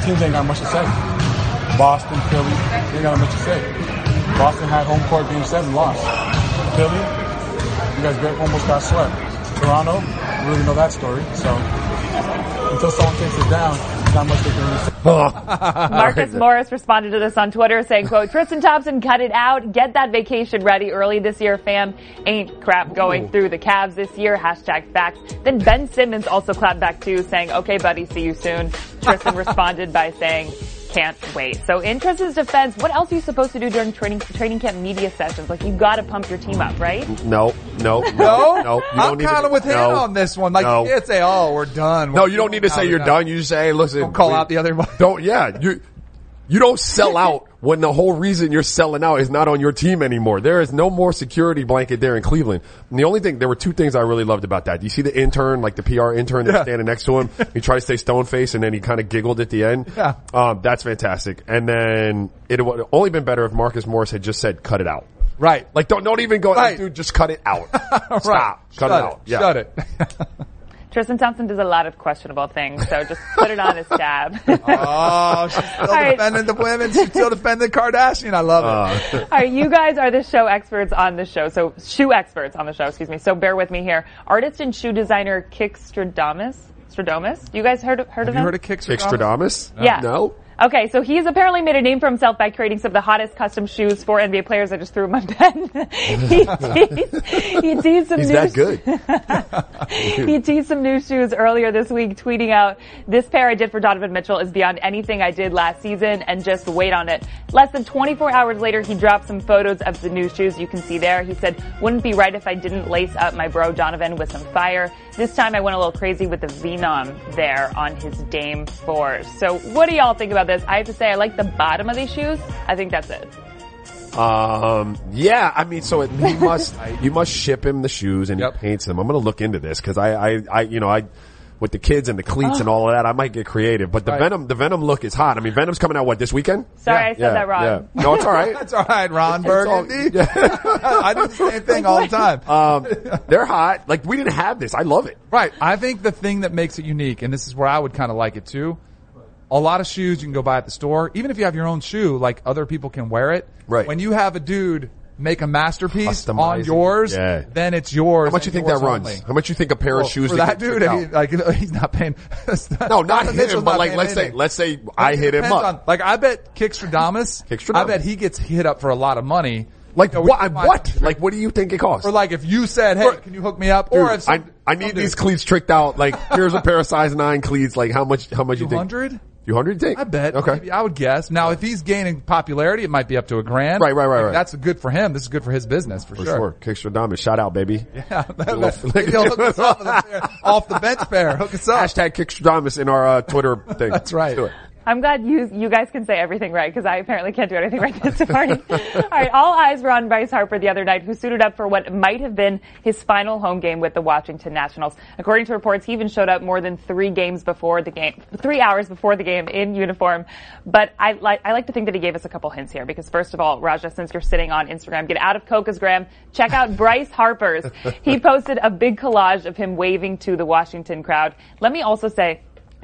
teams ain't got much to say. Boston, Philly, they got got much to say. Boston had home court game seven, lost. Philly, you guys got- almost got swept. Toronto, we really know that story. So until someone takes us down, not much they can really say. Marcus Morris responded to this on Twitter saying, quote, Tristan Thompson, cut it out. Get that vacation ready early this year, fam. Ain't crap going through the Cavs this year. Hashtag facts. Then Ben Simmons also clapped back too, saying, okay, buddy, see you soon. Tristan responded by saying, can't wait. So in Tristan's defense, what else are you supposed to do during training, training camp media sessions? Like, you gotta pump your team up, right? No, no, No, no, no. You I'm don't need to- kind of with him no, on this one. Like, no. you can't say, "Oh, we're done." No, you don't need to say you're done. You just say, hey, listen. Don't call we- out the other one. Don't, yeah, you, you don't sell out when the whole reason you're selling out is not on your team anymore. There is no more security blanket there in Cleveland. And the only thing, there were two things I really loved about that. Do you see the intern, like the PR intern that's Yeah. standing next to him? He tried to stay stone faced and then he kind of giggled at the end. Yeah. Um, that's fantastic. And then it would have only been better if Marcus Morris had just said, cut it out. Right. Like don't, don't even go, Right. dude, just cut it out. Stop. right. Cut Shut it out. Yeah. Shut it. Tristan Thompson does a lot of questionable things, so just put it on his tab. Oh, she's still right. defending the women. She's still defending Kardashian. I love it. Oh. All right, you guys are the show experts on the show, so shoe experts on the show, excuse me. So bear with me here. Artist and shoe designer Kik Stradamus. Stradamus? You guys heard of, heard Have of you him? heard of Kick Stradamus? Yeah. No. Okay, so he's apparently made a name for himself by creating some of the hottest custom shoes for NBA players. I just threw him my pen. he, teased, he teased some He's new that good. he teased some new shoes earlier this week, tweeting out, this pair I did for Donovan Mitchell is beyond anything I did last season and just wait on it. Less than 24 hours later, he dropped some photos of the new shoes you can see there. He said, wouldn't be right if I didn't lace up my bro Donovan with some fire. This time I went a little crazy with the Venom there on his Dame 4s. So what do y'all think about this? I have to say I like the bottom of these shoes. I think that's it. Um, yeah, I mean, so it, he must, you must ship him the shoes and Yep. he paints them. I'm going to look into this because I, I, I, you know, I, with the kids and the cleats and all of that, I might get creative. But the Right. Venom, the Venom look is hot. I mean, Venom's coming out what this weekend? Sorry, Yeah, I said yeah, that wrong. yeah. No, it's all right. That's all right, Ron It's all- Burgundy. I do the same thing all the time. um, they're hot. Like we didn't have this. I love it. Right. I think the thing that makes it unique, and this is where I would kind of like it too, a lot of shoes you can go buy at the store. Even if you have your own shoe, like other people can wear it. Right. When you have a dude make a masterpiece on yours, Yeah. then it's yours. How much you think that runs? only. How much you think a pair Well, of shoes for that that dude? He, like he's not paying. No, not Donovan him, but not like let's say let's say I hit him up. on- like I bet Kickstradamus, Kickstradamus. I bet he gets hit up for a lot of money. Like You know, what? What? Like what do you think it costs? Or like if you said, "Hey, can you hook me up?" or if some, I I need these cleats tricked out. Like here's a pair of size nine cleats. Like how much? How much you think? 200? You hundred? I bet. Okay. I would guess. Now, if he's gaining popularity, it might be up to a grand. Right, right, right, right. That's good for him. This is good for his business for, sure. For sure. Kickstradamus. Shout out, baby. Yeah, he'll hook us up off the bench pair. Hook us up. Hashtag Kickstradamus in our uh, Twitter thing. That's right. Let's do it. I'm glad you you guys can say everything right because I apparently can't do anything right this morning. all right, all eyes were on Bryce Harper the other night, who suited up for what might have been his final home game with the Washington Nationals. According to reports, he even showed up more than three games before the game, three hours before the game in uniform. But I like I like to think that he gave us a couple hints here because first of all, Raja, since you're sitting on Instagram, get out of Coca's gram, check out Bryce Harper's. He posted a big collage of him waving to the Washington crowd. Let me also say.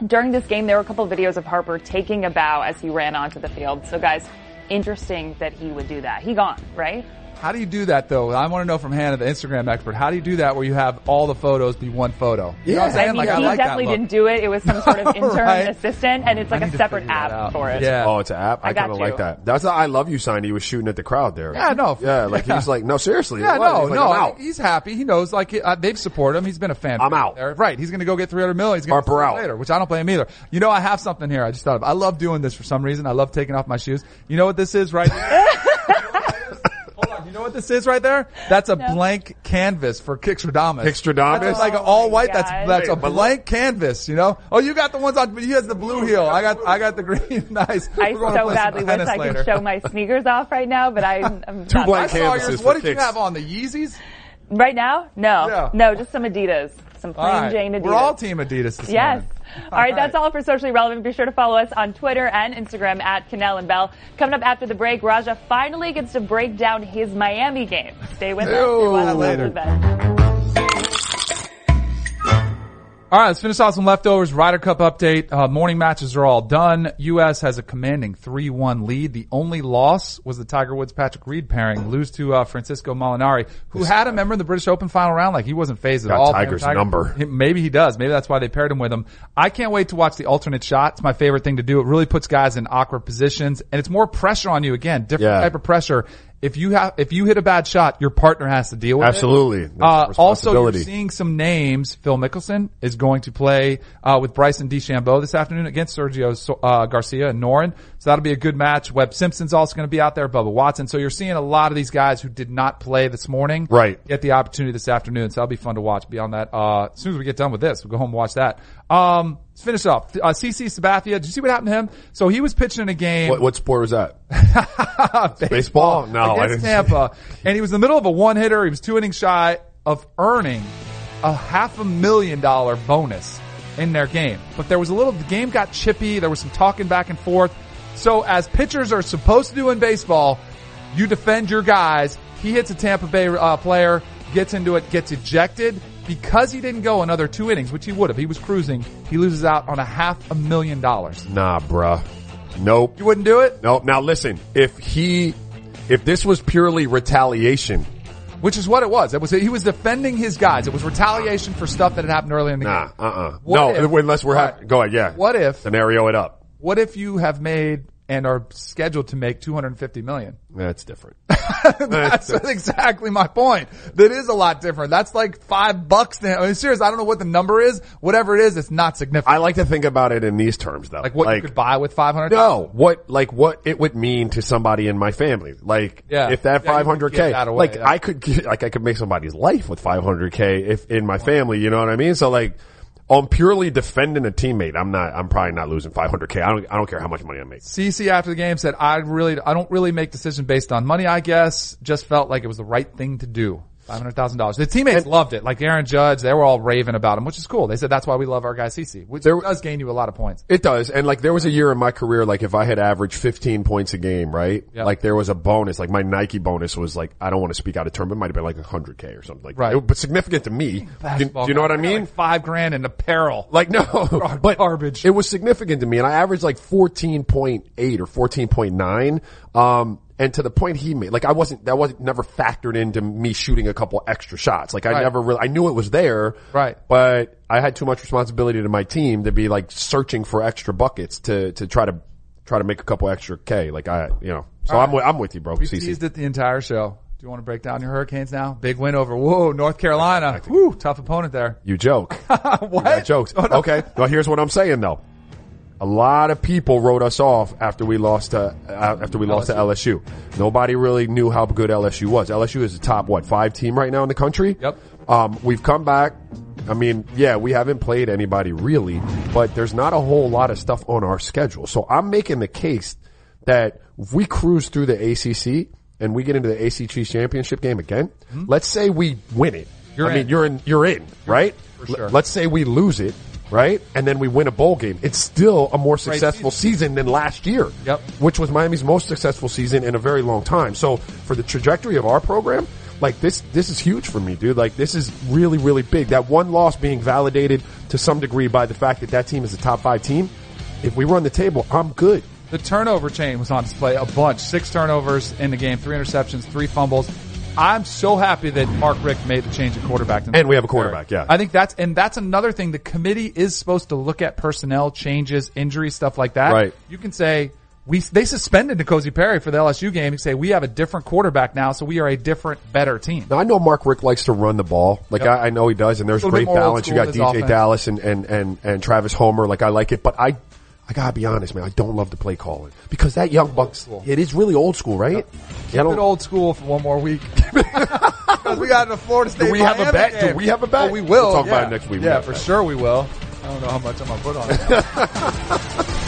During this game, there were a couple of videos of Harper taking a bow as he ran onto the field. So, guys, interesting that he would do that. He gone, right? How do you do that though? I want to know from Hannah, the Instagram expert. How do you do that where you have all the photos be one photo? You know what I'm I saying? mean, Like, I he like definitely didn't do it. It was some sort of intern Right. assistant, and it's like I a need to separate app for it. Yeah. Oh, it's an app. I, I got kind of you. like that. That's the I love you sign. He was shooting at the crowd there. Yeah, no. Yeah, like Yeah. he's like, no, seriously. Yeah, no, He's like, no. I'm out. He's happy. He knows, like, uh, they've supported him. He's been a fan. I'm out. There. Right. He's going to go get 300 million. He's going Harper to out. later, which I don't blame him either. You know, I have something here. I just thought of. I love doing this for some reason. I love taking off my shoes. You know what this is right Hold on. You know what this is right there? That's a blank canvas for Kickstradamus. Kickstradamus? That's like an Oh all white. That's God. that's a Wait, but look- blank canvas. You know. Oh, you got the ones on. He has the blue oh, heel. I got I got the green. nice. I We're going to so badly wish tennis I could show my sneakers off right now, but I, I'm Two not blank I allowed. saw canvases yours. for What did you have on? The Yeezys? Right now? No. Yeah. No, just some Adidas. Some plain All right. Jane Adidas. We're all Team Adidas this Yes. morning. All right, that's all for socially relevant. Be sure to follow us on Twitter and Instagram at Kanell and Bell. Coming up after the break, Raja finally gets to break down his Miami game. Stay with us. You're Ew. watching Later. After the Bell. All right, let's finish off some leftovers. Ryder Cup update. Uh, morning matches are all done. U.S. has a commanding 3-1 lead. The only loss was the Tiger Woods Patrick Reed pairing. Lose to uh, Francesco Molinari, who had a member in the British Open final round. Like he wasn't fazed at all. Tiger's Tiger- number. Maybe he does. Maybe that's why they paired him with him. I can't wait to watch the alternate shot. It's my favorite thing to do. It really puts guys in awkward positions, and it's more pressure on you. Again, different Yeah. type of pressure. If you have, if you hit a bad shot, your partner has to deal with it. Absolutely. Uh, also, you're seeing some names. Phil Mickelson is going to play uh, with Bryson DeChambeau this afternoon against Sergio uh, Garcia and Norén. So that'll be a good match. Webb Simpson's also going to be out there. Bubba Watson. So you're seeing a lot of these guys who did not play this morning. Right. Get the opportunity this afternoon. So that'll be fun to watch. Beyond that, uh, as soon as we get done with this, we'll go home and watch that. Um, let's finish up. Uh, CC Sabathia. Did you see what happened to him? So he was pitching in a game. What, what sport was that? Baseball? No, I against didn't. Tampa, and he was in the middle of a one hitter. He was two innings shy of earning a half a million dollar bonus in their game. But there was a little. The game got chippy. There was some talking back and forth. So as pitchers are supposed to do in baseball, you defend your guys. He hits a Tampa Bay uh, player, gets into it, gets ejected. Because he didn't go another two innings, which he would have, he was cruising. He loses out on a half a million dollars. Nah, bruh. Nope. You wouldn't do it? Nope. Now listen, if he, if this was purely retaliation, Which is what it was. It was he was defending his guys. It was retaliation for stuff that had happened earlier in the nah, game. uh-uh. What No, if- unless we're Right. go ahead, yeah. What if- Scenario it up. What if you have made and are scheduled to make 250 million? That's different. That's exactly my point. That is a lot different. That's like five bucks to. I mean, serious, I don't know what the number is. Whatever it is, it's not significant. I like to think about it in these terms though. like what you could buy with 500. No, what like what it would mean to somebody in my family. Like Yeah. if that Yeah, 500k, that away, like yeah. I could get, like I could make somebody's life with 500k if in my family, you know what I mean? So like Oh, on purely defending a teammate, I'm not I'm probably not losing 500k. I don't I don't care how much money I make. CC after the game said, I really, I don't really make decisions based on money, I guess. Just felt like it was the right thing to do. Five hundred thousand dollars. The teammates loved it. Like Aaron Judge, they were all raving about him, which is cool. They said that's why we love our guy CC, which There- does gain you a lot of points. It does. And like there was a year in my career, like if I had averaged 15 points a game, right? Yep. Like there was a bonus, like my Nike bonus was like, I don't want to speak out of turn, but it might have been like 100k or something like Right. It- but significant to me. Do, do you know what I mean? Like five grand in apparel. Like no, but garbage. It was significant to me, and I averaged like fourteen point eight or fourteen point nine. Um, and to the point he made, like I wasn't that wasn't never factored into me shooting a couple extra shots. Like I Right. never really, I knew it was there, Right. But I had too much responsibility to my team to be like searching for extra buckets to to try to try to make a couple extra K. Like I, you know, so I'm with, I'm with you, bro. We CC. teased it the entire show. Do you want to break down your Hurricanes now? Big win over whoa North Carolina. Woo, tough opponent there. You joke. what? I joked. Oh, no. Okay. Well, here's what I'm saying though. A lot of people wrote us off after we lost to uh, after we lost to LSU. Nobody really knew how good LSU was. LSU is the top what five team right now in the country. Yep. Um, we've come back. I mean, yeah, we haven't played anybody really, but there's not a whole lot of stuff on our schedule. So I'm making the case that if we cruise through the ACC and we get into the ACC championship game again, let's say we win it. Mm-hmm. You're I mean, in. you're in, you're in, right? For sure. Let's say we lose it, right? And then we win a bowl game. It's still a more successful season. than last year. Yep. Which was Miami's most successful season in a very long time. So for the trajectory of our program, like this, this is huge for me, dude. Like this is really, really big. That one loss being validated to some degree by the fact that that team is a top five team. If we run the table, I'm good. The turnover chain was on display a bunch. Six turnovers in the game, three interceptions, three fumbles. I'm so happy that Mark Richt made the change at quarterback. And we have a quarterback, yeah. I think that's, and that's another thing. The committee is supposed to look at personnel changes, injury, stuff like that. Right. You can say, we, they suspended N'Kosi Perry for the LSU game. You say, we have a different quarterback now, so we are a different, better team. Now I know Mark Richt likes to run the ball. Like Yep. I, I know he does, and there's great bit more old balance. You got DJ offense. Dallas and, and, and, and Travis Homer. Like I like it, but I, I gotta be honest, man. I don't love the play calling because that young bucks. It is really old school, right? Yeah, Keep it old school for one more week. Because we got the Florida State. Do we have a Miami bet? Do we have a bet? Oh, we will. We'll talk about it next week. We Yeah, a for bet. sure we will. I don't know how much I'm gonna put on it.